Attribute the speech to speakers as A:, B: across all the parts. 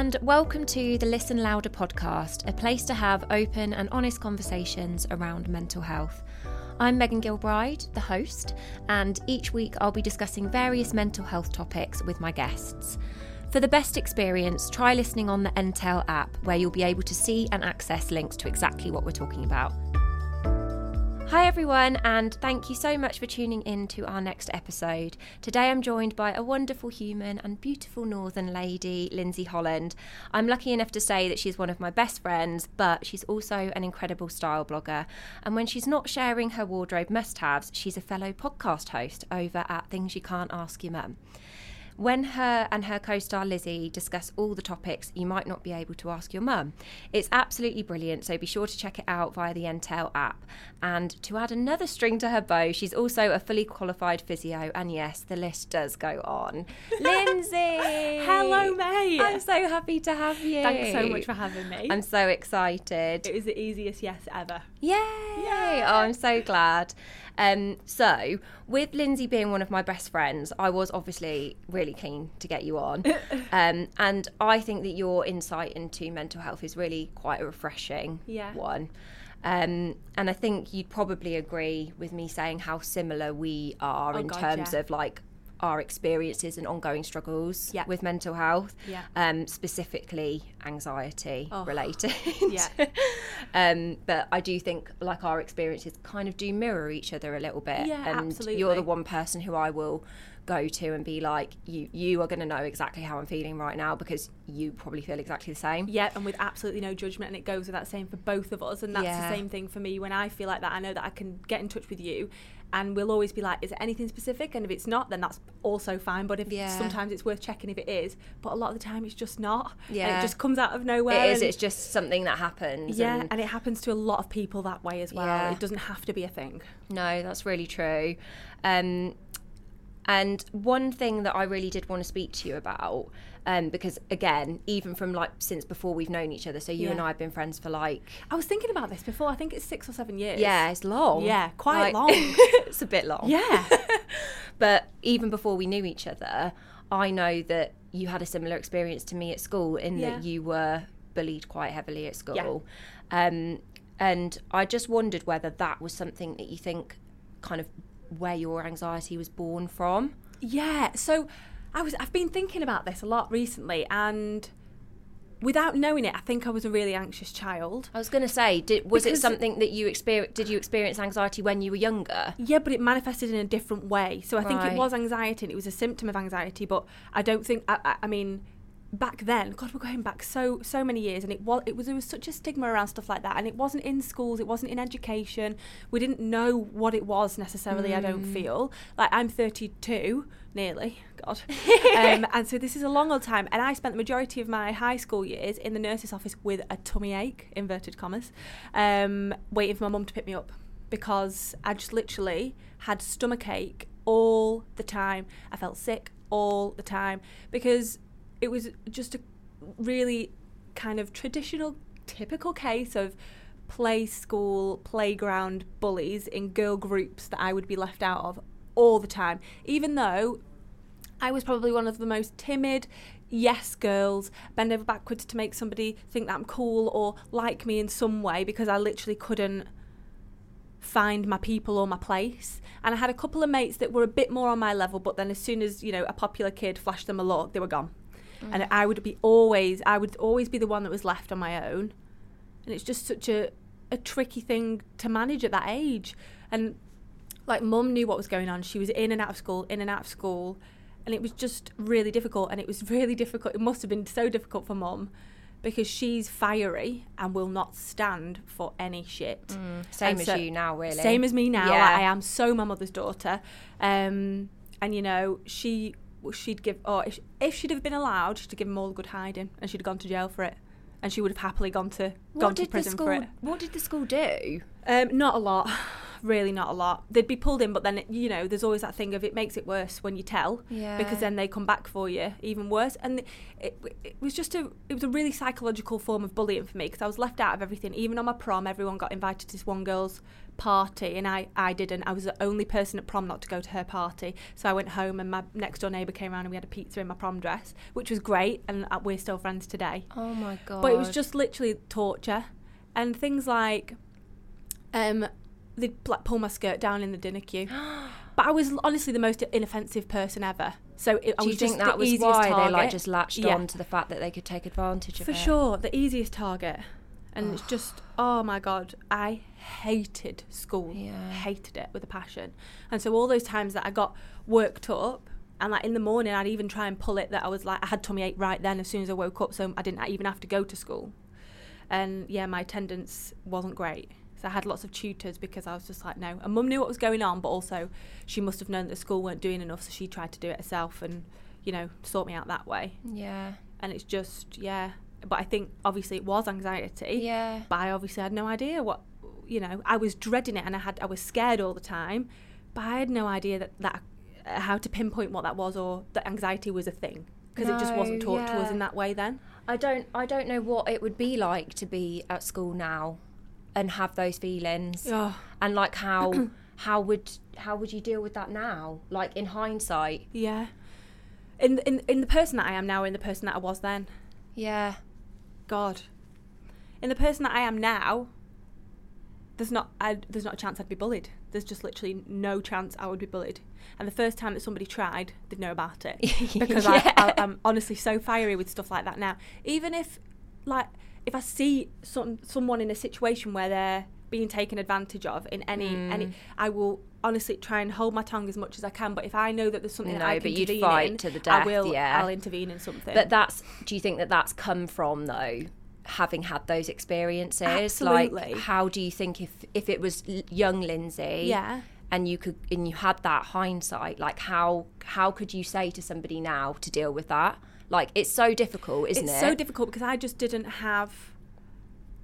A: and welcome to the Listen Louder podcast, a place to have open and honest conversations around mental health. I'm Megan Gilbride, the host, and each week I'll be discussing various mental health topics with my guests. For the best experience, try listening on the Entale app, where you'll be able to see and access links to exactly what we're talking about. Hi, everyone, and thank you so much for tuning in to our next episode. Today I'm joined by a wonderful human and beautiful northern lady, Lindsay Holland. I'm lucky enough to say that she's one of my best friends, but she's also an incredible style blogger. And when she's not sharing her wardrobe must haves, she's a fellow podcast host over at Things You Can't Ask Your Mum. When her and her co star Lizzie discuss all the topics you might not be able to ask your mum, it's absolutely brilliant, so be sure to check it out via the Entale app. And to add another string to her bow, she's also a fully qualified physio, and yes, the list does go on. Lindsay!
B: Hello, mate.
A: I'm so happy to have you.
B: Thanks so much for having me.
A: I'm so excited.
B: it was the easiest yes ever.
A: Yay!
B: Yay!
A: Oh, I'm so glad. Um, so, with Lindsay being one of my best friends, I was obviously really keen to get you on. um, and I think that your insight into mental health is really quite a refreshing
B: Yeah.
A: one. Um, and I think you'd probably agree with me saying how similar we are
B: Oh,
A: in
B: God,
A: terms
B: yeah.
A: of like our experiences and ongoing struggles
B: Yeah.
A: with mental health,
B: Yeah.
A: um, specifically anxiety
B: Oh,
A: related.
B: yeah.
A: um, but I do think like our experiences kind of do mirror each other a little bit.
B: Yeah,
A: and you're the one person who I will go to and be like, you you are going to know exactly how I'm feeling right now because you probably feel exactly the same.
B: Yeah, and with absolutely no judgment, and it goes without saying for both of us. And that's
A: Yeah.
B: the same thing for me when I feel like that. I know that I can get in touch with you, and we'll always be like, "Is it anything specific?" And if it's not, then that's also fine. But if
A: Yeah.
B: sometimes it's worth checking if it is. But a lot of the time, it's just not. and
A: Yeah.
B: it just comes out of nowhere.
A: It is. It's just something that happens.
B: yeah,
A: and-
B: and it happens to a lot of people that way as well.
A: Yeah.
B: It doesn't have to be a thing.
A: No, that's really true. Um, and one thing that I really did want to speak to you about, um, because again, even from like since before we've known each other, so you
B: Yeah.
A: and I have been friends for like,
B: I was thinking about this before. I think it's six or seven years.
A: yeah, it's long.
B: Yeah, quite
A: Like-
B: long.
A: it's a bit long.
B: Yeah.
A: But even before we knew each other, I know that you had a similar experience to me at school in
B: Yeah.
A: that you were bullied quite heavily at school.
B: Yeah.
A: Um, and I just wondered whether that was something that you think kind of where your anxiety was born from.
B: Yeah, so I was I've been thinking about this a lot recently and without knowing it, I think I was a really anxious child.
A: I was going to say, did, was it something that you experienced? Did you experience anxiety when you were younger?
B: Yeah, but it manifested in a different way. So I think it was anxiety and it was a symptom of anxiety, but I don't think I, I, I mean back then, God, we're going back so so many years, and it was it was there was such a stigma around stuff like that, and it wasn't in schools, it wasn't in education. We didn't know what it was necessarily. I don't feel like I'm 32 nearly, God, um, and so this is a long old time, and I spent the majority of my high school years in the nurse's office with a tummy ache, inverted commas, um, waiting for my mum to pick me up because I just literally had stomach ache all the time. I felt sick all the time because it was just a really kind of traditional, typical case of play school, playground bullies in girl groups that I would be left out of all the time, even though I was probably one of the most timid yes girls, bend over backwards to make somebody think that I'm cool or like me in some way because I literally couldn't find my people or my place. And I had a couple of mates that were a bit more on my level, but then as soon as, you know, a popular kid flashed them a look, they were gone. And I would be always I would always be the one that was left on my own. And it's just such a a tricky thing to manage at that age. And like mum knew what was going on. She was in and out of school, in and out of school. And it was just really difficult. And it was really difficult. It must have been so difficult for mum because she's fiery and will not stand for any shit.
A: Same
B: And
A: as
B: so-
A: you now, really.
B: Same as me now.
A: Yeah.
B: Like, I am so my mother's daughter. Um, and you know, she she'd give or if, if she'd have been allowed, she'd have given them all a good hiding, and she'd have gone to jail for it, and she would have happily gone to gone
A: What
B: to
A: did the
B: prison
A: school?
B: for it.
A: What did the school do?
B: Um, not a lot. Really not a lot. They'd be pulled in, but then, you know, there's always that thing of it makes it worse when you tell.
A: Yeah.
B: Because then they come back for you, even worse. And it, it was just a, it was a really psychological form of bullying for me because I was left out of everything. Even on my prom, everyone got invited to this one girl's party and I, I didn't. I was the only person at prom not to go to her party. So I went home and my next door neighbour came around and we had a pizza in my prom dress, which was great. And uh, we're still friends today.
A: Oh my god.
B: But it was just literally torture. And things like um, they'd like pull my skirt down in the dinner queue. but I was honestly the most inoffensive person ever. So it, I was
A: think
B: just
A: that
B: the
A: was
B: easiest
A: why
B: target.
A: they like just latched
B: Yeah.
A: on to the fact that they could take advantage of me.
B: For
A: it?
B: sure, the easiest target. And it's just, oh my God, I hated school.
A: Yeah.
B: Hated it with a passion. And so all those times that I got worked up, and like in the morning, I'd even try and pull it that I was like, I had tummy ache right then as soon as I woke up, so I didn't even have to go to school. And yeah, my attendance wasn't great. So I had lots of tutors because I was just like, no. And mum knew what was going on, but also she must have known that the school weren't doing enough, so she tried to do it herself and, you know, sort me out that way.
A: Yeah.
B: And it's just, yeah. But I think obviously it was anxiety
A: Yeah.
B: but I obviously had no idea what you know I was dreading it and I had I was scared all the time but I had no idea that that uh, how to pinpoint what that was or that anxiety was a thing because it just wasn't
A: No,
B: taught to us in that way then
A: I don't I don't know what it would be like to be at school now and have those feelings.
B: oh
A: And like how how would how would you deal with that now? Like in hindsight.
B: yeah in in in the person that I am now in the person that I was then
A: Yeah.
B: god in the person that I am now there's not I, there's not a chance I'd be bullied there's just literally no chance I would be bullied and the first time that somebody tried they'd know about it because
A: Yeah.
B: I, I, I'm honestly so fiery with stuff like that now. Even if, like, if I see some someone in a situation where they're being taken advantage of in any
A: Mm.
B: any, I will honestly try and hold my tongue as much as I can. But if I know that there's something that
A: No,
B: I
A: but
B: can intervene
A: fight
B: in,
A: to the
B: I will.
A: yeah.
B: I'll intervene in something.
A: But that's do you think that that's come from though having had those experiences?
B: Absolutely.
A: Like how do you think if if it was young Lindsay
B: yeah,
A: and you could and you had that hindsight like how how could you say to somebody now to deal with that like it's so difficult isn't
B: it's
A: it It's
B: so difficult because I just didn't have.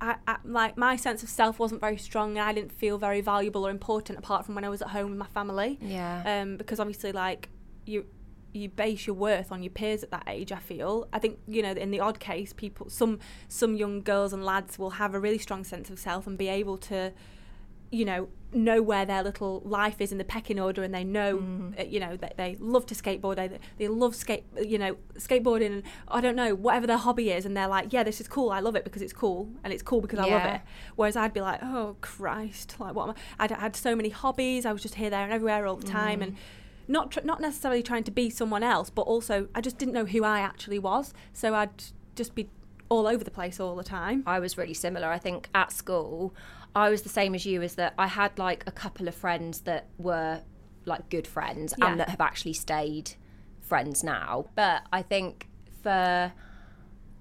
B: I, I, like my sense of self wasn't very strong and I didn't feel very valuable or important apart from when I was at home with my family.
A: yeah
B: um, because obviously like you you base your worth on your peers at that age i feel i think you know in the odd case people some some young girls and lads will have a really strong sense of self and be able to you know know where their little life is in the pecking order and they know uh, you know that they love to skateboard they, they love skate you know skateboarding and i don't know whatever their hobby is and they're like yeah this is cool i love it because it's cool and it's cool because i love it. Whereas i'd be like oh christ like what am I? I'd had so many hobbies i was just here there and everywhere all the time and not tr- not necessarily trying to be someone else but also i just didn't know who i actually was so i'd just be all over the place all the time
A: I was really similar. I think at school, I was the same as you, is that I had like a couple of friends that were like good friends
B: Yeah.
A: and that have actually stayed friends now. But I think for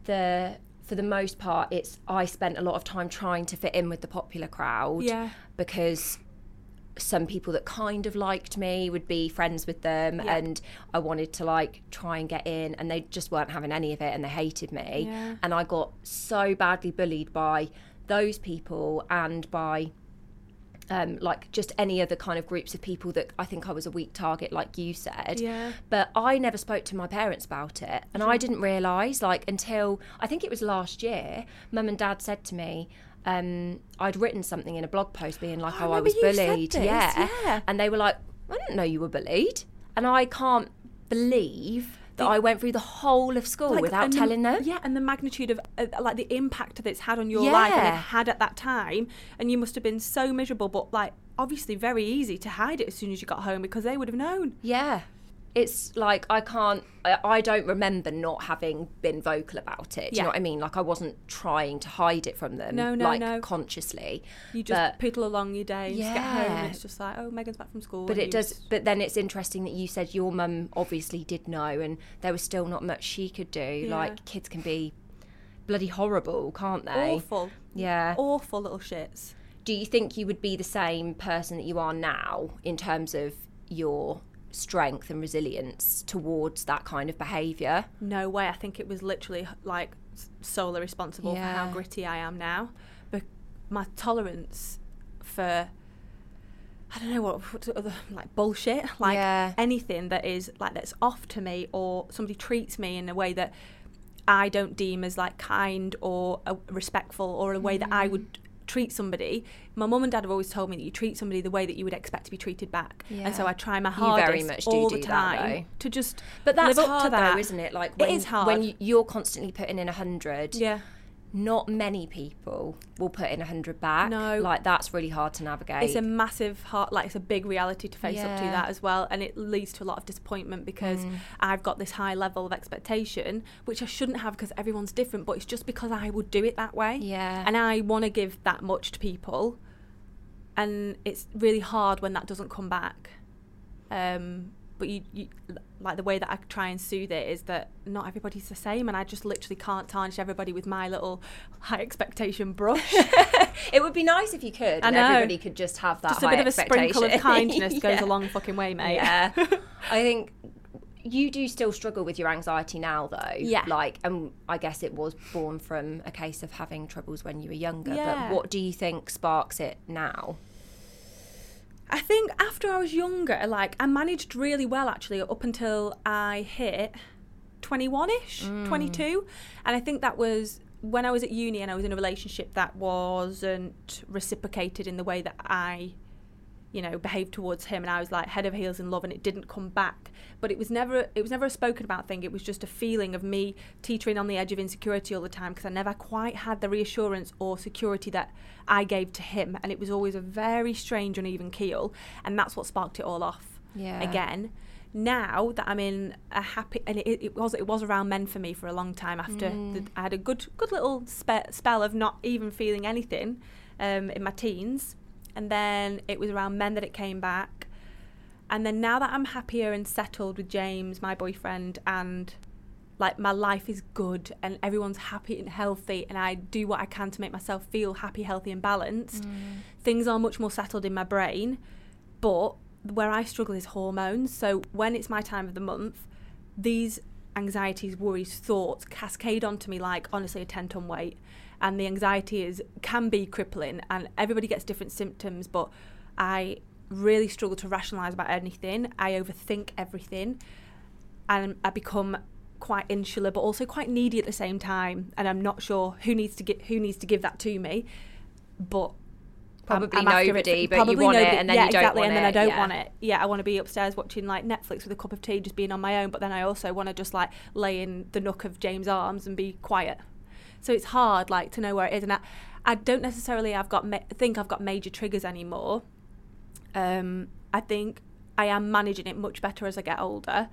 A: the for the most part, it's I spent a lot of time trying to fit in with the popular crowd.
B: Yeah.
A: Because some people that kind of liked me would be friends with them and I wanted to like try and get in and they just weren't having any of it and they hated me
B: Yeah.
A: and I got so badly bullied by those people and by um, like just any other kind of groups of people that I think I was a weak target, like you said.
B: Yeah.
A: But I never spoke to my parents about it, and I didn't realise like until I think it was last year, Mum and Dad said to me. Um, I'd written something in a blog post being like,
B: I
A: "Oh, I was bullied." yeah,
B: yeah.
A: and they were like, "I didn't know you were bullied," and I can't believe that
B: The-
A: I went through the whole of school
B: Like,
A: without
B: and the-
A: telling them.
B: Yeah, and the magnitude of uh, like the impact that it's had on your life and it had at that time, and you must have been so miserable. But like, obviously, very easy to hide it as soon as you got home because they would have known.
A: Yeah. It's like I can't, I, don't remember not having been vocal about it. Do you know what I mean? Like I wasn't trying to hide it from them,
B: No, no,
A: like
B: no.
A: consciously.
B: You just
A: But-
B: piddle along your day, just get home, and it's just like, oh, Megan's back from school.
A: But it does.
B: just-
A: But then it's interesting that you said your mum obviously did know, and there was still not much she could do.
B: Yeah.
A: Like kids can be bloody horrible, can't they?
B: awful,
A: Yeah.
B: awful little shits.
A: Do you think you would be the same person that you are now in terms of your strength and resilience towards that kind of behaviour?
B: No way. I think it was literally like solely responsible for how gritty I am now. But my tolerance for I don't know what, other like bullshit, like
A: Yeah.
B: anything that is like that's off to me, or somebody treats me in a way that I don't deem as like kind or uh, respectful, or a way that I
A: Mm.
B: would treat somebody. My mum and dad have always told me that you treat somebody the way that you would expect to be treated back, yeah. and so I try my hardest
A: very much do
B: all the time
A: though.
B: to just
A: But that's
B: live up
A: hard
B: to that.
A: though, isn't it? Like
B: It
A: when,
B: is hard.
A: when you're constantly putting in a hundred.
B: Yeah.
A: Not many people will put in a hundred back.
B: No.
A: Like that's really hard to navigate.
B: It's a massive heart, like it's a big reality to face up to that as well, and it leads to a lot of disappointment because
A: Mm.
B: I've got this high level of expectation, which I shouldn't have because everyone's different, but it's just because I would do it that way,
A: yeah.
B: and I want to give that much to people, and it's really hard when that doesn't come back. Um, but you, you, like the way that I try and soothe it is that not everybody's the same, and I just literally can't tarnish everybody with my little high expectation brush.
A: it would be nice if you could. And everybody could just have that
B: just a
A: high
B: bit of a sprinkle of kindness goes a long fucking way, mate.
A: Yeah. I think you do still struggle with your anxiety now though.
B: Yeah.
A: Like and I guess it was born from a case of having troubles when you were younger.
B: Yeah.
A: But what do you think sparks it now?
B: I think after I was younger, like I managed really well actually up until I hit 21 ish,
A: Mm.
B: 22. And I think that was when I was at uni and I was in a relationship that wasn't reciprocated in the way that I, you know, behaved towards him. And I was like head over heels in love and it didn't come back. But it was never, it was never a spoken about thing. It was just a feeling of me teetering on the edge of insecurity all the time because I never quite had the reassurance or security that I gave to him. And it was always a very strange, uneven keel. And that's what sparked it all off
A: Yeah.
B: again. Now that I'm in a happy, and it, it was it was around men for me for a long time. After the, I had a good good little spe- spell of not even feeling anything um, in my teens, and then it was around men that it came back. And then now that I'm happier and settled with James, my boyfriend, and like my life is good and everyone's happy and healthy, and I do what I can to make myself feel happy, healthy, and balanced, mm. things are much more settled in my brain. But where I struggle is hormones. So when it's my time of the month, these anxieties, worries, thoughts cascade onto me like honestly a 10 ton weight. And the anxiety is can be crippling and everybody gets different symptoms, but I really struggle to rationalize about anything. I overthink everything and I become quite insular but also quite needy at the same time and I'm not sure who needs to get who needs to give that to me. But
A: Probably
B: I'm
A: nobody, but you
B: probably
A: want it and then
B: yeah,
A: you don't
B: exactly,
A: want
B: and then I don't
A: yeah.
B: want it. Yeah, I want to be upstairs watching like Netflix with a cup of tea, just being on my own. But then I also want to just like lay in the nook of James' arms and be quiet. So it's hard, like, to know where it is. And I, I don't necessarily I've got ma- think I've got major triggers anymore. Um, I think I am managing it much better as I get older.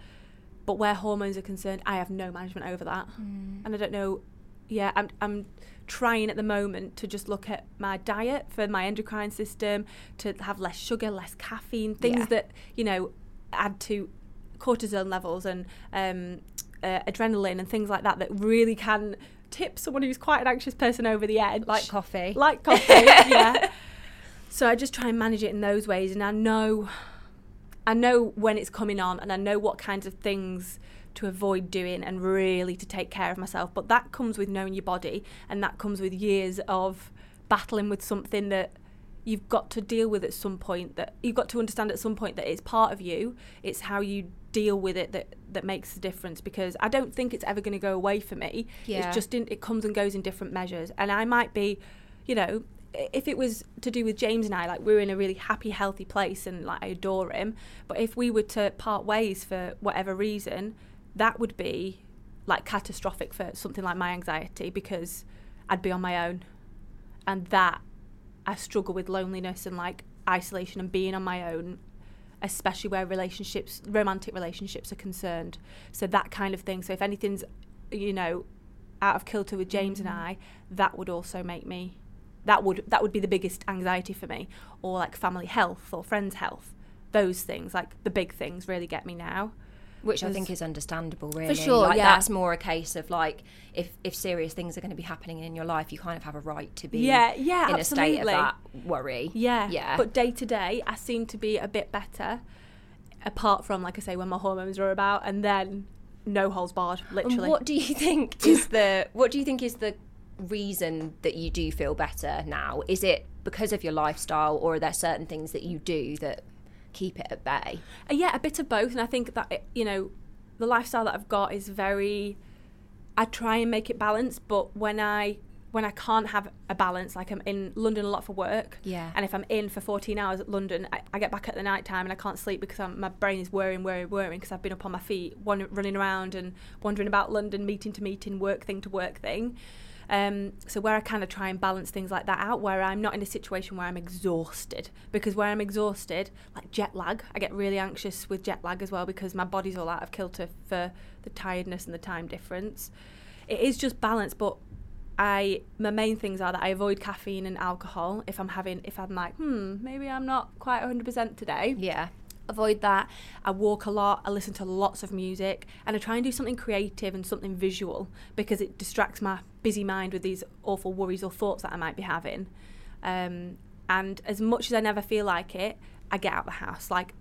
B: But where hormones are concerned, I have no management over that,
A: Mm.
B: and I don't know. Yeah, I'm I'm trying at the moment to just look at my diet for my endocrine system to have less sugar, less caffeine, things
A: Yeah.
B: that you know add to cortisol levels and um, uh, adrenaline and things like that that really can tip someone who's quite an anxious person over the edge.
A: Like coffee.
B: Like coffee, yeah. So I just try and manage it in those ways, and I know, I know when it's coming on, and I know what kinds of things to avoid doing, and really to take care of myself. But that comes with knowing your body, and that comes with years of battling with something that you've got to deal with at some point. That you've got to understand at some point that it's part of you. It's how you deal with it that that makes the difference. Because I don't think it's ever going to go away for me.
A: Yeah.
B: It's just in, it comes and goes in different measures, and I might be, you know, if it was to do with James and I, like we're in a really happy, healthy place, and like I adore him. But if we were to part ways for whatever reason, that would be like catastrophic for something like my anxiety because I'd be on my own, and that I struggle with loneliness and like isolation and being on my own especially where relationships romantic relationships are concerned. So that kind of thing. So if anything's you know out of kilter with James and mm-hmm. I that would also make me that would that would be the biggest anxiety for me. Or like family health or friends health. Those things like the big things really get me now
A: Which I think is understandable, really.
B: For sure,
A: Like,
B: yeah.
A: That's more a case of like, if if serious things are going to be happening in your life, you kind of have a right to be
B: yeah yeah
A: in
B: absolutely
A: a state of that worry.
B: Yeah.
A: Yeah.
B: But day to day, I seem to be a bit better, apart from, like I say, when my hormones are about, and then no holes barred,
A: And
B: literally.
A: what do you think is the what do you think is the reason that you do feel better now? Is it because of your lifestyle, or are there certain things that you do that keep it at bay?
B: Uh, yeah, a bit of both. And I think that, it- you know, the lifestyle that I've got is very, I try and make it balanced, but when I, when I can't have a balance, like I'm in London a lot for work,
A: Yeah.
B: and if I'm in for 14 hours at London, I, I get back at the night time and I can't sleep because I'm, my brain is whirring, whirring, whirring because I've been up on my feet, wan- running around and wandering about London, meeting to meeting, work thing to work thing. Um, so where I kind of try and balance things like that out, where I'm not in a situation where I'm exhausted, because where I'm exhausted, like jet lag, I get really anxious with jet lag as well because my body's all out of kilter for the tiredness and the time difference. It is just balance, but I my main things are that I avoid caffeine and alcohol if I'm having if I'm like hmm maybe I'm not quite 100% today
A: Yeah.
B: Avoid that. I walk a lot I listen to lots of music and I try and do something creative and something visual because it distracts my busy mind with these awful worries or thoughts that I might be having. Um, and as much as I never feel like it I get out of the house. Like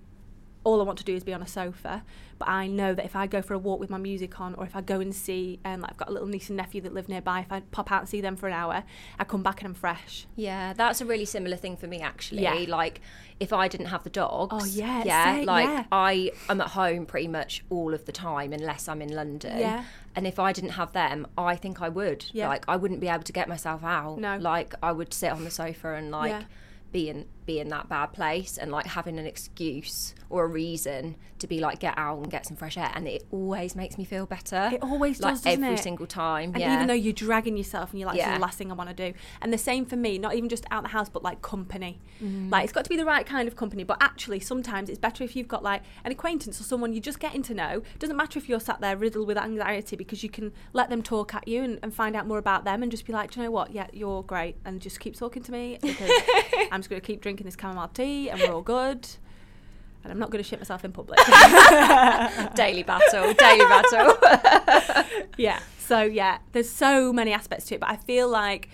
B: all I want to do is be on a sofa. But I know that if I go for a walk with my music on, or if I go and see, um, like I've got a little niece and nephew that live nearby, if I pop out and see them for an hour, I come back and I'm fresh.
A: Yeah, that's a really similar thing for me actually.
B: Yeah.
A: Like if I didn't have the dogs,
B: Oh, yeah,
A: yeah,
B: same,
A: like
B: yeah.
A: I am at home pretty much all of the time unless I'm in London.
B: Yeah.
A: And if I didn't have them, I think I would.
B: Yeah.
A: Like I wouldn't be able to get myself out.
B: No.
A: Like I would sit on the sofa and like
B: Yeah.
A: be in be in that bad place and like having an excuse or a reason to be like get out and get some fresh air and it always makes me feel better.
B: It always
A: like
B: does,
A: every
B: it?
A: single time.
B: And
A: yeah.
B: even though you're dragging yourself and you're like, this
A: Yeah.
B: is the last thing I want to do. And the same for me, not even just out the house, but like company.
A: Mm.
B: Like it's got to be the right kind of company. But actually, sometimes it's better if you've got like an acquaintance or someone you're just getting to know. Doesn't matter if you're sat there riddled with anxiety because you can let them talk at you and, and find out more about them and just be like, do you know what? Yeah, you're great. And just keep talking to me because I'm just going to keep drinking this chamomile tea and we're all good. And I'm not going to shit myself in public.
A: daily battle, daily battle.
B: yeah. So yeah, there's so many aspects to it, but I feel like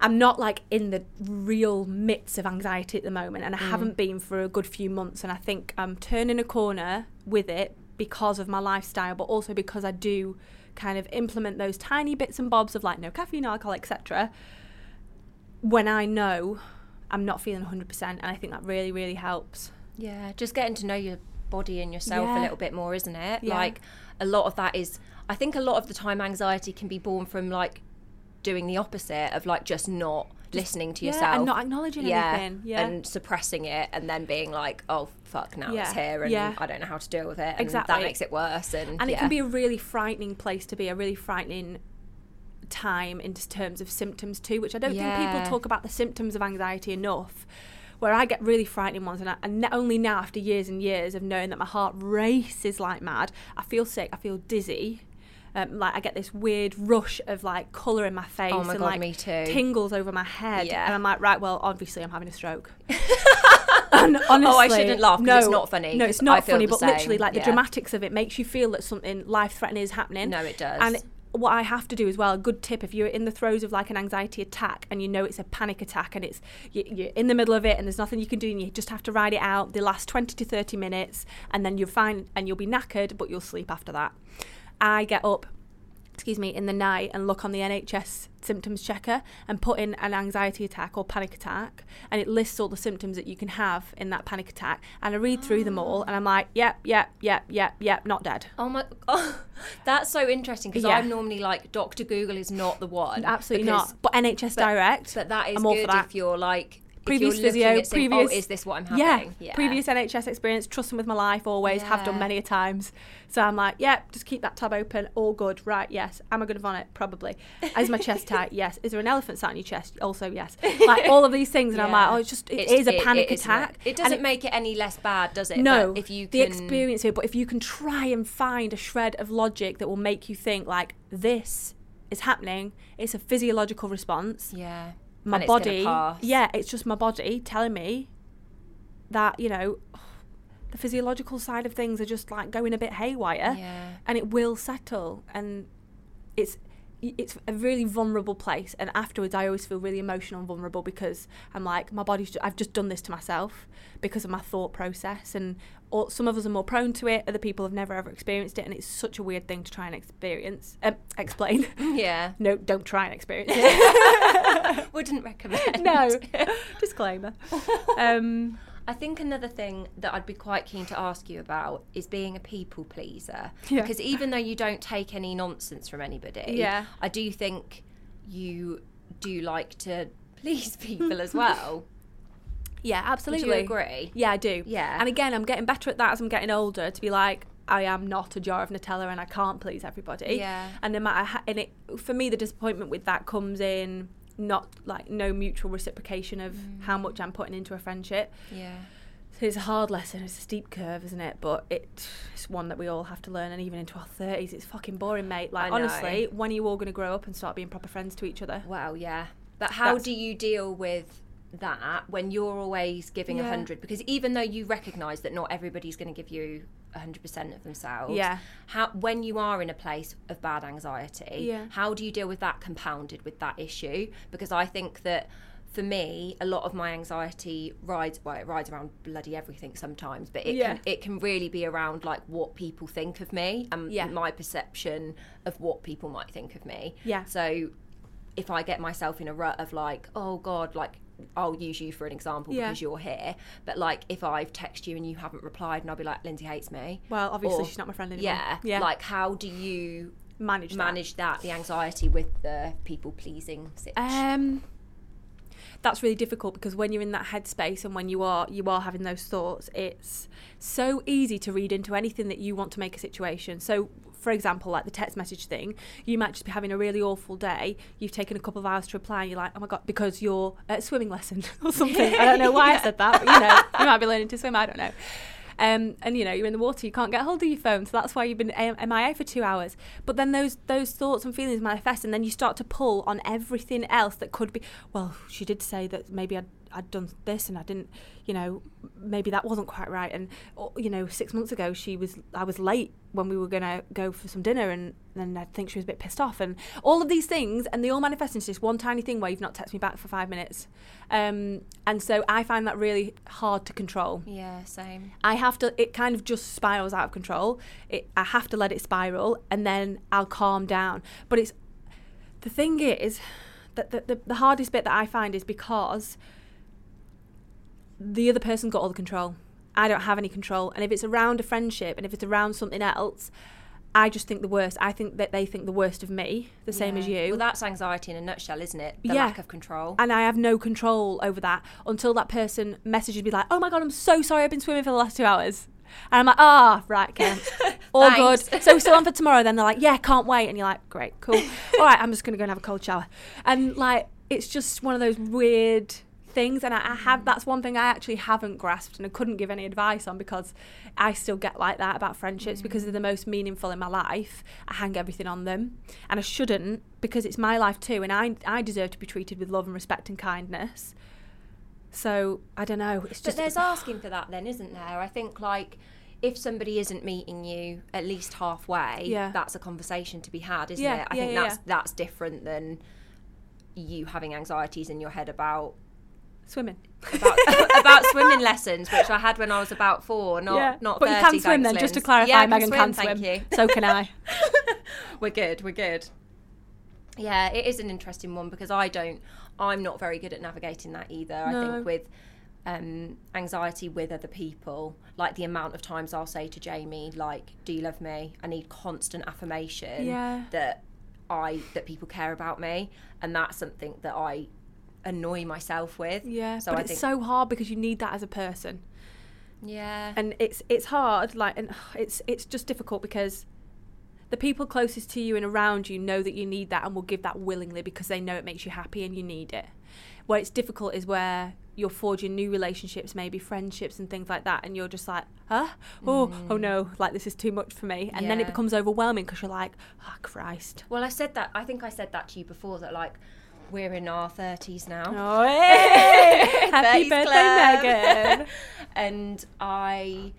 B: I'm not like in the real midst of anxiety at the moment, and I mm. haven't been for a good few months. And I think I'm turning a corner with it because of my lifestyle, but also because I do kind of implement those tiny bits and bobs of like no caffeine, alcohol, etc. When I know I'm not feeling 100%, and I think that really, really helps.
A: Yeah, just getting to know your body and yourself a little bit more, isn't it?
B: Yeah.
A: Like a lot of that is I think a lot of the time anxiety can be born from like doing the opposite of like just not listening to
B: yeah,
A: yourself
B: and not acknowledging
A: yeah,
B: anything. Yeah.
A: and suppressing it and then being like, oh fuck, now it's here and
B: yeah.
A: I don't know how to deal with it. And
B: Exactly.
A: that makes it worse. And,
B: and it can be a really frightening place to be a really frightening time in terms of symptoms too which i don't think people talk about the symptoms of anxiety enough where i get really frightening ones and, I, and only now after years and years of knowing that my heart races like mad i feel sick i feel dizzy um, like I get this weird rush of like colour in my face
A: Oh my
B: and
A: God,
B: like tingles over my head,
A: Yeah.
B: and I'm like, right, well, obviously I'm having a stroke. and honestly,
A: Oh, I shouldn't laugh 'cause
B: no,
A: it's not funny,
B: No, it's not funny, but
A: same,
B: literally, like the dramatics of it makes you feel that something life threatening is happening.
A: No, it does.
B: And what I have to do as well, a good tip if you're in the throes of like an anxiety attack and you know it's a panic attack and it's you, you're in the middle of it and there's nothing you can do and you just have to ride it out the last 20 to 30 minutes and then you're fine and you'll be knackered but you'll sleep after that. I get up excuse me, in the night and look on the NHS symptoms checker and put in an anxiety attack or panic attack, and it lists all the symptoms that you can have in that panic attack. And I read through them all, and I'm like, yep, yep, yep, yep, yep, not dead.
A: Oh my! Oh, that's so interesting because
B: Yeah.
A: I'm normally like Doctor Google is not the one.
B: Absolutely not. But NHS Direct,
A: But that is
B: I'm all
A: good
B: for that.
A: if you're like
B: previous physio,
A: saying, oh,
B: previous.
A: oh, is this what I'm having?
B: yeah,
A: having?
B: previous NHS experience, trust them with my life, always have done many a times. So I'm like, yeah, just keep that tab open, all good, right? Yes. Am I going to vomit? Probably. Is my chest tight? Yes. Is there an elephant sat on your chest? Also, yes. Like all of these things, and I'm like, oh, it's just it
A: It's-
B: is a
A: it-
B: panic
A: it
B: attack.
A: It doesn't make it any less bad, does it?
B: no,
A: But if you
B: the experience it, but if you can try and find a shred of logic that will make you think like this is happening, it's a physiological response.
A: yeah,
B: My
A: and
B: body, yeah, it's just my body telling me that you know the physiological side of things are just like going a bit haywire,
A: yeah,
B: and it will settle, and it's it's a really vulnerable place and afterwards I always feel really emotional and vulnerable because I'm like my body's ju- I've just done this to myself because of my thought process and or some of us are more prone to it other people have never ever experienced it and it's such a weird thing to try and experience um, explain
A: yeah.
B: no don't try and experience it
A: Wouldn't recommend.
B: no. Disclaimer. Um,
A: I think another thing that I'd be quite keen to ask you about is being a people pleaser.
B: Yeah.
A: Because even though you don't take any nonsense from anybody,
B: Yeah.
A: I do think you do like to please people as well.
B: yeah, absolutely.
A: you agree?
B: Yeah, I do.
A: Yeah.
B: And again, I'm getting better at that as I'm getting older to be like, I am not a jar of Nutella and I can't please everybody.
A: Yeah.
B: And no matter how, and it, for me, the disappointment with that comes in not like no mutual reciprocation of mm. how much I'm putting into a friendship.
A: Yeah.
B: So it's a hard lesson. It's a steep curve, isn't it? But it's one that we all have to learn. And even into our thirties, it's fucking boring, mate. Like honestly, when are you all going to grow up and start being proper friends to each other?
A: Well, yeah. But how
B: That's-
A: do you deal with that when you're always giving a
B: Yeah.
A: 100? Because even though you recognise that not everybody's going to give you 100% of themselves,
B: Yeah.
A: how when you are in a place of bad anxiety,
B: Yeah.
A: how do you deal with that compounded with that issue? Because I think that for me, a lot of my anxiety rides well, it rides around bloody everything sometimes, but it
B: Yeah.
A: can it can really be around like what people think of me and
B: Yeah.
A: my perception of what people might think of me.
B: Yeah.
A: So if I get myself in a rut of like, oh God, like I'll use you for an example
B: Yeah.
A: because you're here. But like if I've texted you and you haven't replied and I'll be like, Lindsay hates me.
B: Well, obviously
A: Or-
B: she's not my friend anymore.
A: Yeah.
B: Yeah.
A: Like how do you
B: manage that.
A: manage that, the anxiety with the people pleasing situation?
B: Um, that's really difficult because when you're in that headspace and when you are you are having those thoughts, it's so easy to read into anything that you want to make a situation. So, for example, like the text message thing, you might just be having a really awful day. You've taken a couple of hours to reply, and you're like, "Oh my god," because you're at a swimming lesson or something. I don't know why I said that, but you know, you might be learning to swim. I don't know. Um, and you know you're in the water, you can't get hold of your phone, so that's why you've been MIA for two hours. But then those those thoughts and feelings manifest, and then you start to pull on everything else that could be. Well, she did say that maybe I'd I'd done this and I didn't, you know, maybe that wasn't quite right. And you know, six months ago she was I was late when we were gonna go for some dinner, and then I think she was a bit pissed off, and all of these things, and they all manifest into this one tiny thing where you've not texted me back for five minutes. Um, and so I find that really hard to control.
A: yeah, same.
B: I have to. It kind of just spirals out of control. It, I have to let it spiral, and then I'll calm down. But it's the thing is that the, the, the hardest bit that I find is because the other person's got all the control. I don't have any control, and if it's around a friendship, and if it's around something else, I just think the worst. I think that they think the worst of me, the same as you.
A: Well, that's anxiety in a nutshell, isn't it? The
B: Yeah.
A: lack of control.
B: and I have no control over that until that person messages me like, "Oh my god, I'm so sorry. I've been swimming for the last two hours." And I'm like, "Ah, right, okay, all good." So we're still on for tomorrow. Then they're like, "Yeah, can't wait." And you're like, "Great, cool. all right, I'm just gonna go and have a cold shower." And like, it's just one of those weird things. And I, I have that's one thing I actually haven't grasped, and I couldn't give any advice on because I still get like that about friendships mm. because they're the most meaningful in my life. I hang everything on them, and I shouldn't because it's my life too, and I I deserve to be treated with love and respect and kindness. So I don't know. It's
A: But
B: just
A: there's asking for that then, isn't there? I think like if somebody isn't meeting you at least halfway,
B: Yeah.
A: that's a conversation to be had, isn't
B: Yeah,
A: it? I
B: yeah,
A: think that's that's different than you having anxieties in your head about
B: swimming.
A: about, about swimming lessons, which I had when I was about four, not
B: yeah,
A: not
B: but you
A: 30,
B: can swim then. Just to clarify,
A: yeah,
B: Megan can
A: thank
B: swim.
A: you.
B: So can I.
A: we're good. We're good. Yeah, it is an interesting one because I don't. I'm not very good at navigating that either. I think with um, anxiety with other people, like the amount of times I'll say to Jamie, like, "Do you love me?" I need constant affirmation
B: Yeah.
A: that I that people care about me, and that's something that I annoy myself with.
B: Yeah,
A: So
B: but
A: I
B: it's
A: think-
B: so hard because you need that as a person.
A: Yeah.
B: and it's it's hard like and it's it's just difficult because the people closest to you and around you know that you need that and will give that willingly because they know it makes you happy and you need it where it's difficult is where you're forging new relationships maybe friendships and things like that and you're just like huh oh oh mm. no like this is too much for me and then it becomes overwhelming because you're like oh christ
A: Well, I said that. I think I said that to you before. That like we're in our thirties now.
B: oh hey! happy birthday
A: club.
B: megan
A: and I,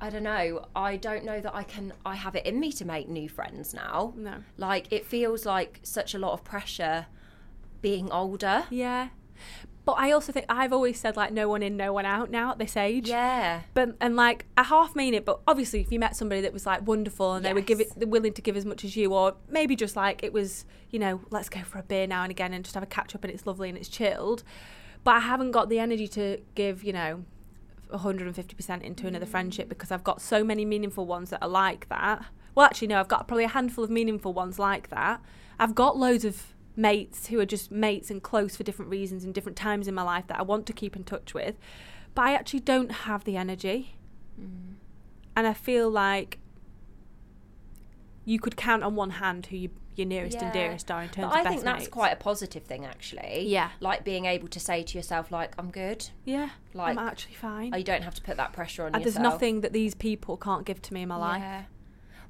A: I don't know. I don't know that I can. I have it in me to make new friends now.
B: no
A: Like it feels like such a lot of pressure being older.
B: Yeah. But I also think I've always said like no one in, no one out now at this age.
A: Yeah.
B: But and like I half mean it, but obviously if you met somebody that was like wonderful and they would give it, they're willing to give as much as you, or maybe just like it was, you know, let's go for a beer now and again and just have a catch up and it's lovely and it's chilled. But I haven't got the energy to give, you know, 150% into another mm. friendship because I've got so many meaningful ones that are like that. Well, actually, no, I've got probably a handful of meaningful ones like that. I've got loads of mates who are just mates and close for different reasons and different times in my life that I want to keep in touch with. But I actually don't have the energy. Mm. And I feel like you could count on one hand who you, your nearest and dearest are in terms
A: But
B: of
A: I think that's
B: mates.
A: quite a positive thing, actually.
B: Yeah.
A: Like being able to say to yourself, like, I'm good.
B: Yeah,
A: Like,
B: I'm actually fine.
A: You don't have to put that pressure on
B: And there's nothing that these people can't give to me in my life.
A: Yeah.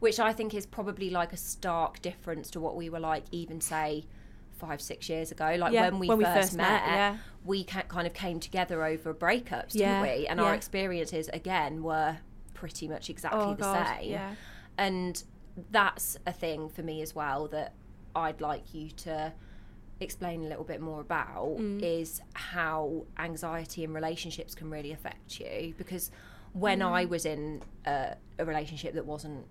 A: Which I think is probably like a stark difference to what we were like, even say five, six years ago. Like
B: Yeah,
A: when we
B: when we
A: first,
B: first
A: met,
B: met, yeah.
A: we ca- kind of came together over breakups, didn't we? And our experiences again were pretty much exactly
B: Oh,
A: the
B: God,
A: same.
B: yeah.
A: And that's a thing for me as well that I'd like you to explain a little bit more about
B: Mm.
A: is how anxiety in relationships can really affect you because when
B: Mm.
A: I was in a, a relationship that wasn't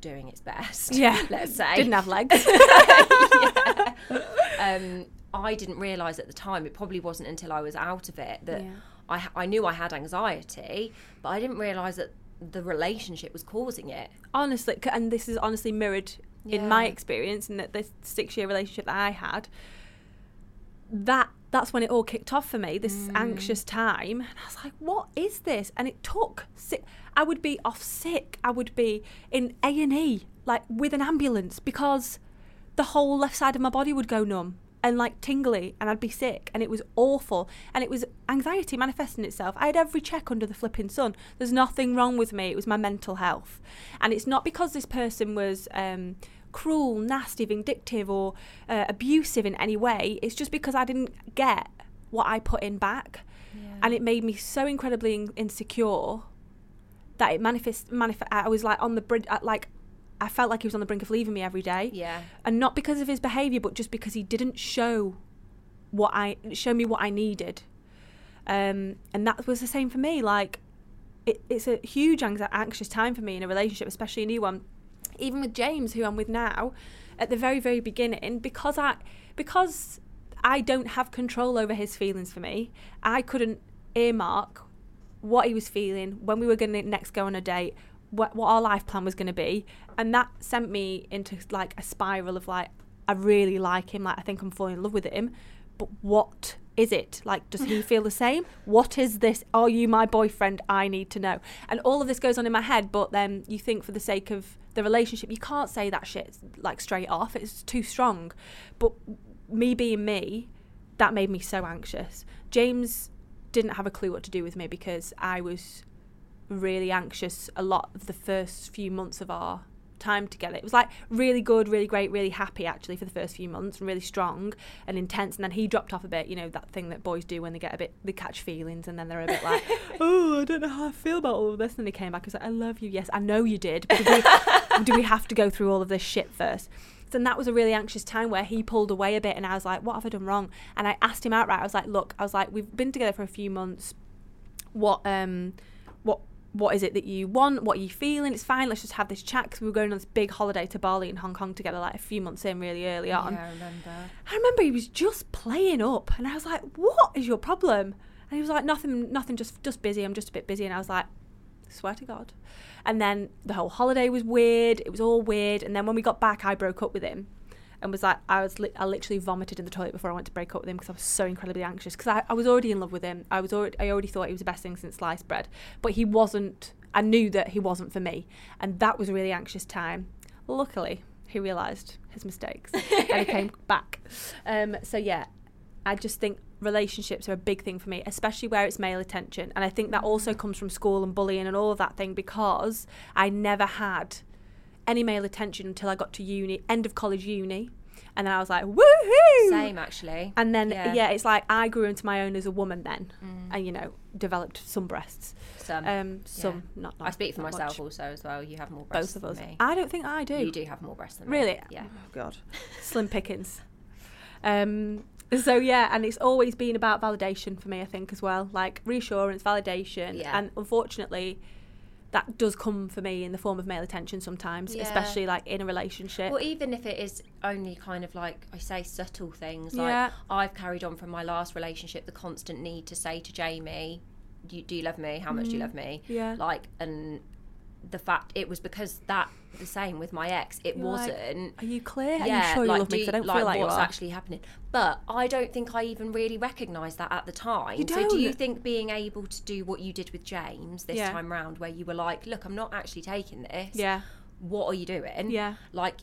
A: doing its best
B: Yeah.
A: let's say
B: Didn't have legs.
A: yeah. um, I didn't realise at the time, it probably wasn't until I was out of it that
B: Yeah.
A: I, I knew I had anxiety, but I didn't realise that the relationship was causing it.
B: honestly, and this is honestly mirrored in my experience in that this six year relationship that I had. That that's when it all kicked off for me. This
A: Mm.
B: anxious time, and I was like, "What is this?" And it took. Si- I would be off sick. I would be in A and E, like with an ambulance, because the whole left side of my body would go numb and like tingly, and I'd be sick, and it was awful. And it was anxiety manifesting itself. I had every check under the flipping sun. There's nothing wrong with me. It was my mental health, and it's not because this person was. Um, cruel, nasty, vindictive, or uh, abusive in any way. It's just because I didn't get what I put in back, and it made me so incredibly in- insecure that it manifest. Manif- I was like on the bridge, like I felt like he was on the brink of leaving me every day,
A: Yeah.
B: and not because of his behaviour, but just because he didn't show what I show me what I needed. Um, and that was the same for me. Like, it, it's a huge anxious time for me in a relationship, especially a new one. Even with James, who I'm with now, at the very very beginning, because I because I don't have control over his feelings for me, I couldn't earmark what he was feeling when we were going to next go on a date what, what our life plan was going to be. And that sent me into like a spiral of like i really like him like i think i'm falling in love with him. But what is it? Like does he feel the same? What is this? Are you my boyfriend? I need to know. And all of this goes on in my head but then you think for the sake of the relationship you can't say that shit like straight off. It's too strong. But me being me that made me so anxious. James didn't have a clue what to do with me because I was really anxious a lot of the first few months of our time together. It was like really good, really great, really happy actually for the first few months and really strong and intense. And then he dropped off a bit, you know, that thing that boys do when they get a bit, they catch feelings and then they're a bit like, oh, I don't know how I feel about all of this. And then he came back and was like, I love you. Yes, I know you did. But do we, do we have to go through all of this shit first? So then that was a really anxious time where he pulled away a bit and I was like, what have I done wrong? And I asked him outright, I was like, look, I was like, we've been together for a few months. What, um, what, what is it that you want? What are you feeling? It's fine. Let's just have this chat because we were going on this big holiday to Bali and Hong Kong together, like a few months in, really early on.
A: Yeah, I remember.
B: I remember he was just playing up, and I was like, "What is your problem?" And he was like, "Nothing, nothing. Just, just busy. I'm just a bit busy." And I was like, "Swear to God." And then the whole holiday was weird. It was all weird. And then when we got back, I broke up with him, and was like, I was, li- I literally vomited in the toilet before I went to break up with him because I was so incredibly anxious. Because I, I was already in love with him. I was already, I already thought he was the best thing since sliced bread, but he wasn't. I knew that he wasn't for me, and that was a really anxious time. Luckily, he realised his mistakes and he came back. Um, so yeah, I just think relationships are a big thing for me, especially where it's male attention. And I think that also comes from school and bullying and all of that thing because I never had any male attention until I got to uni, end of college uni. And then I was like, woohoo!
A: Same, actually.
B: And then,
A: Yeah.
B: yeah. it's like I grew into my own as a woman then
A: Mm.
B: and, you know, developed some breasts.
A: Some.
B: Um, some, not,
A: I speak for
B: not
A: myself
B: much.
A: also as well. You have more breasts
B: Both of us. I don't think I do.
A: You do have more breasts than
B: Really?
A: me. Yeah.
B: Oh God, slim pickings. Um, So yeah, and it's always been about validation for me, I think, as well. Like reassurance, validation,
A: Yeah.
B: and unfortunately, that does come for me in the form of male attention sometimes,
A: Yeah.
B: especially like in a relationship.
A: Well, even if it is only kind of like I say, subtle things. Like
B: Yeah.
A: I've carried on from my last relationship the constant need to say to Jamie, "Do you, do you love me? How much do you love me?"
B: Mm. Yeah.
A: Like, and the fact it was because that the same with my ex. It
B: You're
A: wasn't.
B: Are you clear?
A: yeah,
B: Are you sure you
A: like, do
B: don't
A: like
B: feel like
A: what's actually happening. But I don't think I even really recognised that at the time.
B: You
A: So do you think being able to do what you did with James this
B: Yeah.
A: time round, where you were like, "Look, I'm not actually taking this.
B: Yeah.
A: What are you doing?
B: Yeah.
A: Like,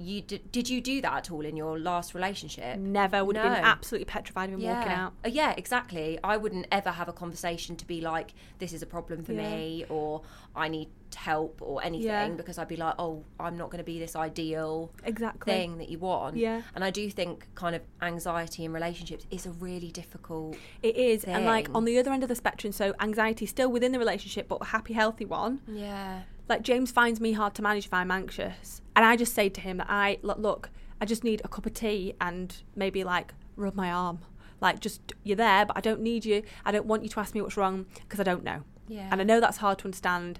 A: you did. Did you do that at all in your last relationship?
B: Never would have been absolutely petrified of him walking out.
A: Uh, yeah, exactly. I wouldn't ever have a conversation to be like, "This is a problem for
B: Yeah.
A: me," or "I need help," or anything,
B: Yeah.
A: because I'd be like, "Oh, I'm not going to be this ideal
B: Exactly.
A: thing that you want."
B: Yeah.
A: And I do think kind of anxiety in relationships is a really difficult.
B: It is, and like on the other end of the spectrum, so anxiety still within the relationship, but a happy, healthy one.
A: Yeah.
B: Like James finds me hard to manage if I'm anxious, and I just say to him that I look, look, I just need a cup of tea and maybe like rub my arm, like just you're there, but I don't need you. I don't want you to ask me what's wrong because I don't know,
A: Yeah.
B: and I know that's hard to understand.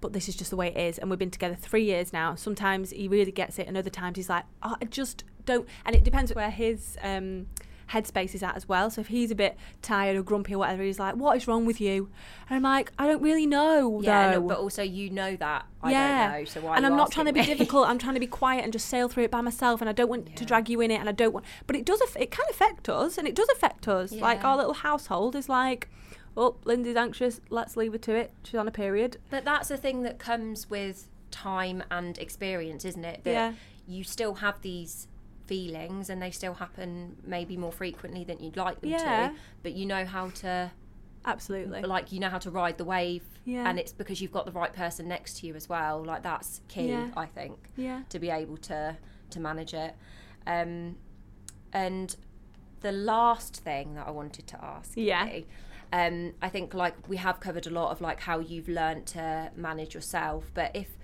B: But this is just the way it is, and we've been together three years now. Sometimes he really gets it, and other times he's like, oh, "I just don't." And it depends where his um, headspace is at as well. So if he's a bit tired or grumpy or whatever, he's like, "What is wrong with you?" And I'm like, "I don't really know,
A: Yeah,
B: though."
A: no, but also you know that I
B: yeah,
A: don't know, so why?
B: and I'm not trying to be
A: me?
B: difficult. I'm trying to be quiet and just sail through it by myself. And I don't want to drag you in it. And I don't want, but it does. It can affect us, and it does affect us. Like our little household is like, "Oh, Lindsay's anxious. Let's leave her to it. She's on a period."
A: But that's the thing that comes with time and experience, isn't it? That
B: Yeah.
A: you still have these feelings and they still happen maybe more frequently than you'd like them
B: Yeah.
A: to. But you know how to
B: Absolutely.
A: like you know how to ride the wave
B: Yeah.
A: and it's because you've got the right person next to you as well. Like that's key,
B: Yeah.
A: I think
B: yeah.
A: to be able to to manage it. Um, and the last thing that I wanted to ask
B: Yeah.
A: you, um, I think like we have covered a lot of like how you've learned to manage yourself, but if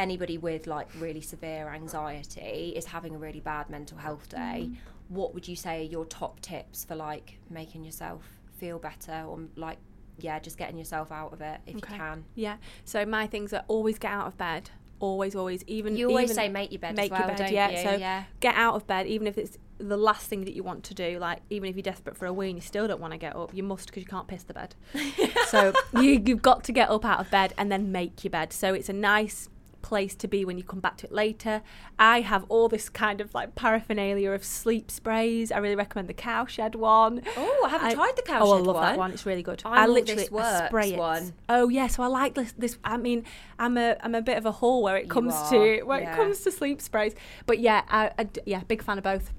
A: anybody with like really severe anxiety is having a really bad mental health day,
B: Mm.
A: what would you say are your top tips for like making yourself feel better or like yeah, just getting yourself out of it if
B: Okay.
A: you can.
B: Yeah. So my things are always get out of bed. Always, always. Even
A: You always
B: even
A: say make your bed
B: make
A: as well,
B: your bed. yeah.
A: you?
B: So
A: yeah.
B: get out of bed, even if it's the last thing that you want to do. Like even if you're desperate for a wee and you still don't want to get up, you must because you can't piss the bed. so you, you've got to get up out of bed and then make your bed. So it's a nice place to be when you come back to it later. I have all this kind of like paraphernalia of sleep sprays. I really recommend the cowshed one.
A: Oh, I haven't
B: I-
A: tried the cowshed one.
B: Oh, I love
A: one.
B: that one. It's really good.
A: I'm
B: I literally
A: This
B: I spray it.
A: one.
B: Oh yeah, so I like this. This I mean, I'm a I'm a bit of a whore where it
A: You
B: comes
A: are,
B: to where
A: yeah.
B: it comes to sleep sprays. But yeah, I, I yeah, big fan of both.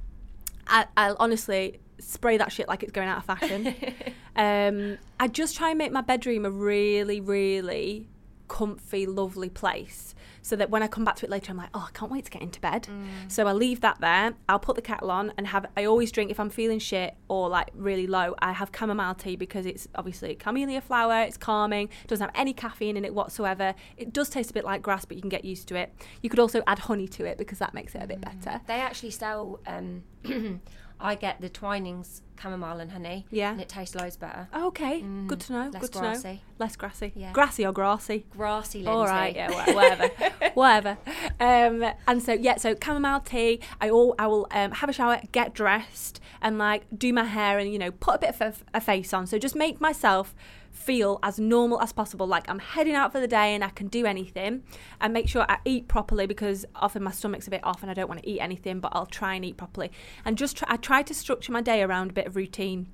B: I I'll honestly spray that shit like it's going out of fashion. um, I just try and make my bedroom a really really comfy, lovely place. So that when I come back to it later, I'm like, oh, I can't wait to get into bed. So I leave that there. I'll put the kettle on and have. I always drink if I'm feeling shit or like really low. I have chamomile tea because it's obviously camellia flower. It's calming. Doesn't have any caffeine in it whatsoever. It does taste a bit like grass, but you can get used to it. You could also add honey to it because that makes it a bit better.
A: They actually sell. Um, I get the Twinings chamomile and honey.
B: Yeah.
A: and it tastes loads better.
B: Oh, okay, good to know.
A: Mm, less
B: good to know.
A: grassy.
B: Less grassy.
A: Yeah.
B: Grassy or grassy.
A: Grassy, Lindsay.
B: All right, yeah, whatever, whatever. Um, and so yeah, so chamomile tea. I all I will um, have a shower, get dressed, and like do my hair, and you know put a bit of a, a face on. So just make myself feel as normal as possible. Like I'm heading out for the day and I can do anything, and make sure I eat properly because often my stomach's a bit off and I don't want to eat anything, but I'll try and eat properly. And just try, I try to structure my day around a bit of routine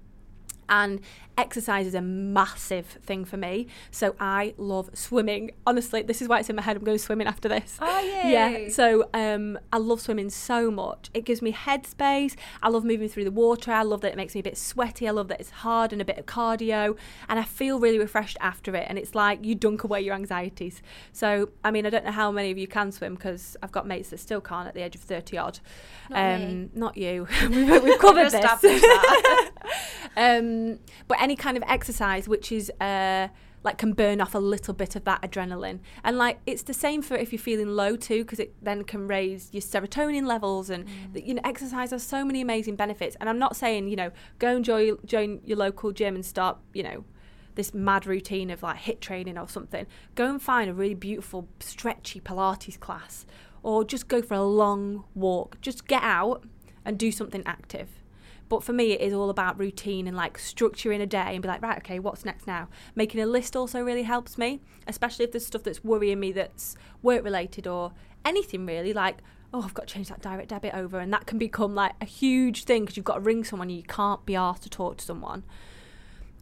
B: and exercise is a massive thing for me. So I love swimming. Honestly, this is why it's in my head. I'm going swimming after this.
A: Are you?
B: Yeah. So um, I love swimming so much. It gives me headspace. I love moving through the water. I love that it makes me a bit sweaty. I love that it's hard and a bit of cardio, and I feel really refreshed after it. And it's like you dunk away your anxieties. So I mean, I don't know how many of you can swim because I've got mates that still can't at the age of thirty odd.
A: Not me.
B: not you. we've, we've covered this.
A: that.
B: um, but any kind of exercise which is uh, like can burn off a little bit of that adrenaline. And like it's the same for if you're feeling low too because it then can raise your serotonin levels and mm. you know exercise has so many amazing benefits. And i'm not saying you know go and join, join your local gym and start you know this mad routine of like HIIT training or something. Go and find a really beautiful stretchy pilates class or just go for a long walk. Just get out and do something active but for me, it is all about routine and like structuring a day and be like, right, okay, what's next now? Making a list also really helps me, especially if there's stuff that's worrying me that's work related or anything really. Like, oh, I've got to change that direct debit over. And that can become like a huge thing because you've got to ring someone, you can't be asked to talk to someone.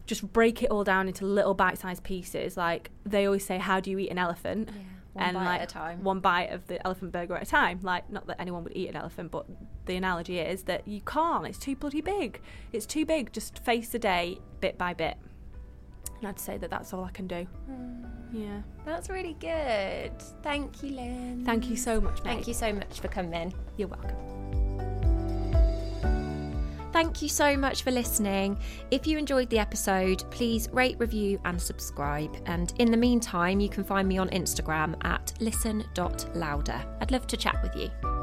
B: Just break it all down into little bite sized pieces. Like they always say, how do you eat an elephant?
A: Yeah one
B: and
A: bite
B: like
A: at a time.
B: one bite of the elephant burger at a time. Like, not that anyone would eat an elephant, but the analogy is that you can't. It's too bloody big. It's too big. Just face the day bit by bit. And I'd say that that's all I can do. Mm. Yeah.
A: That's really good. Thank you, Lynn.
B: Thank you so much, mate.
A: Thank you so much for coming.
B: You're welcome.
A: Thank you so much for listening. If you enjoyed the episode, please rate, review, and subscribe. And in the meantime, you can find me on Instagram at listen.louder. I'd love to chat with you.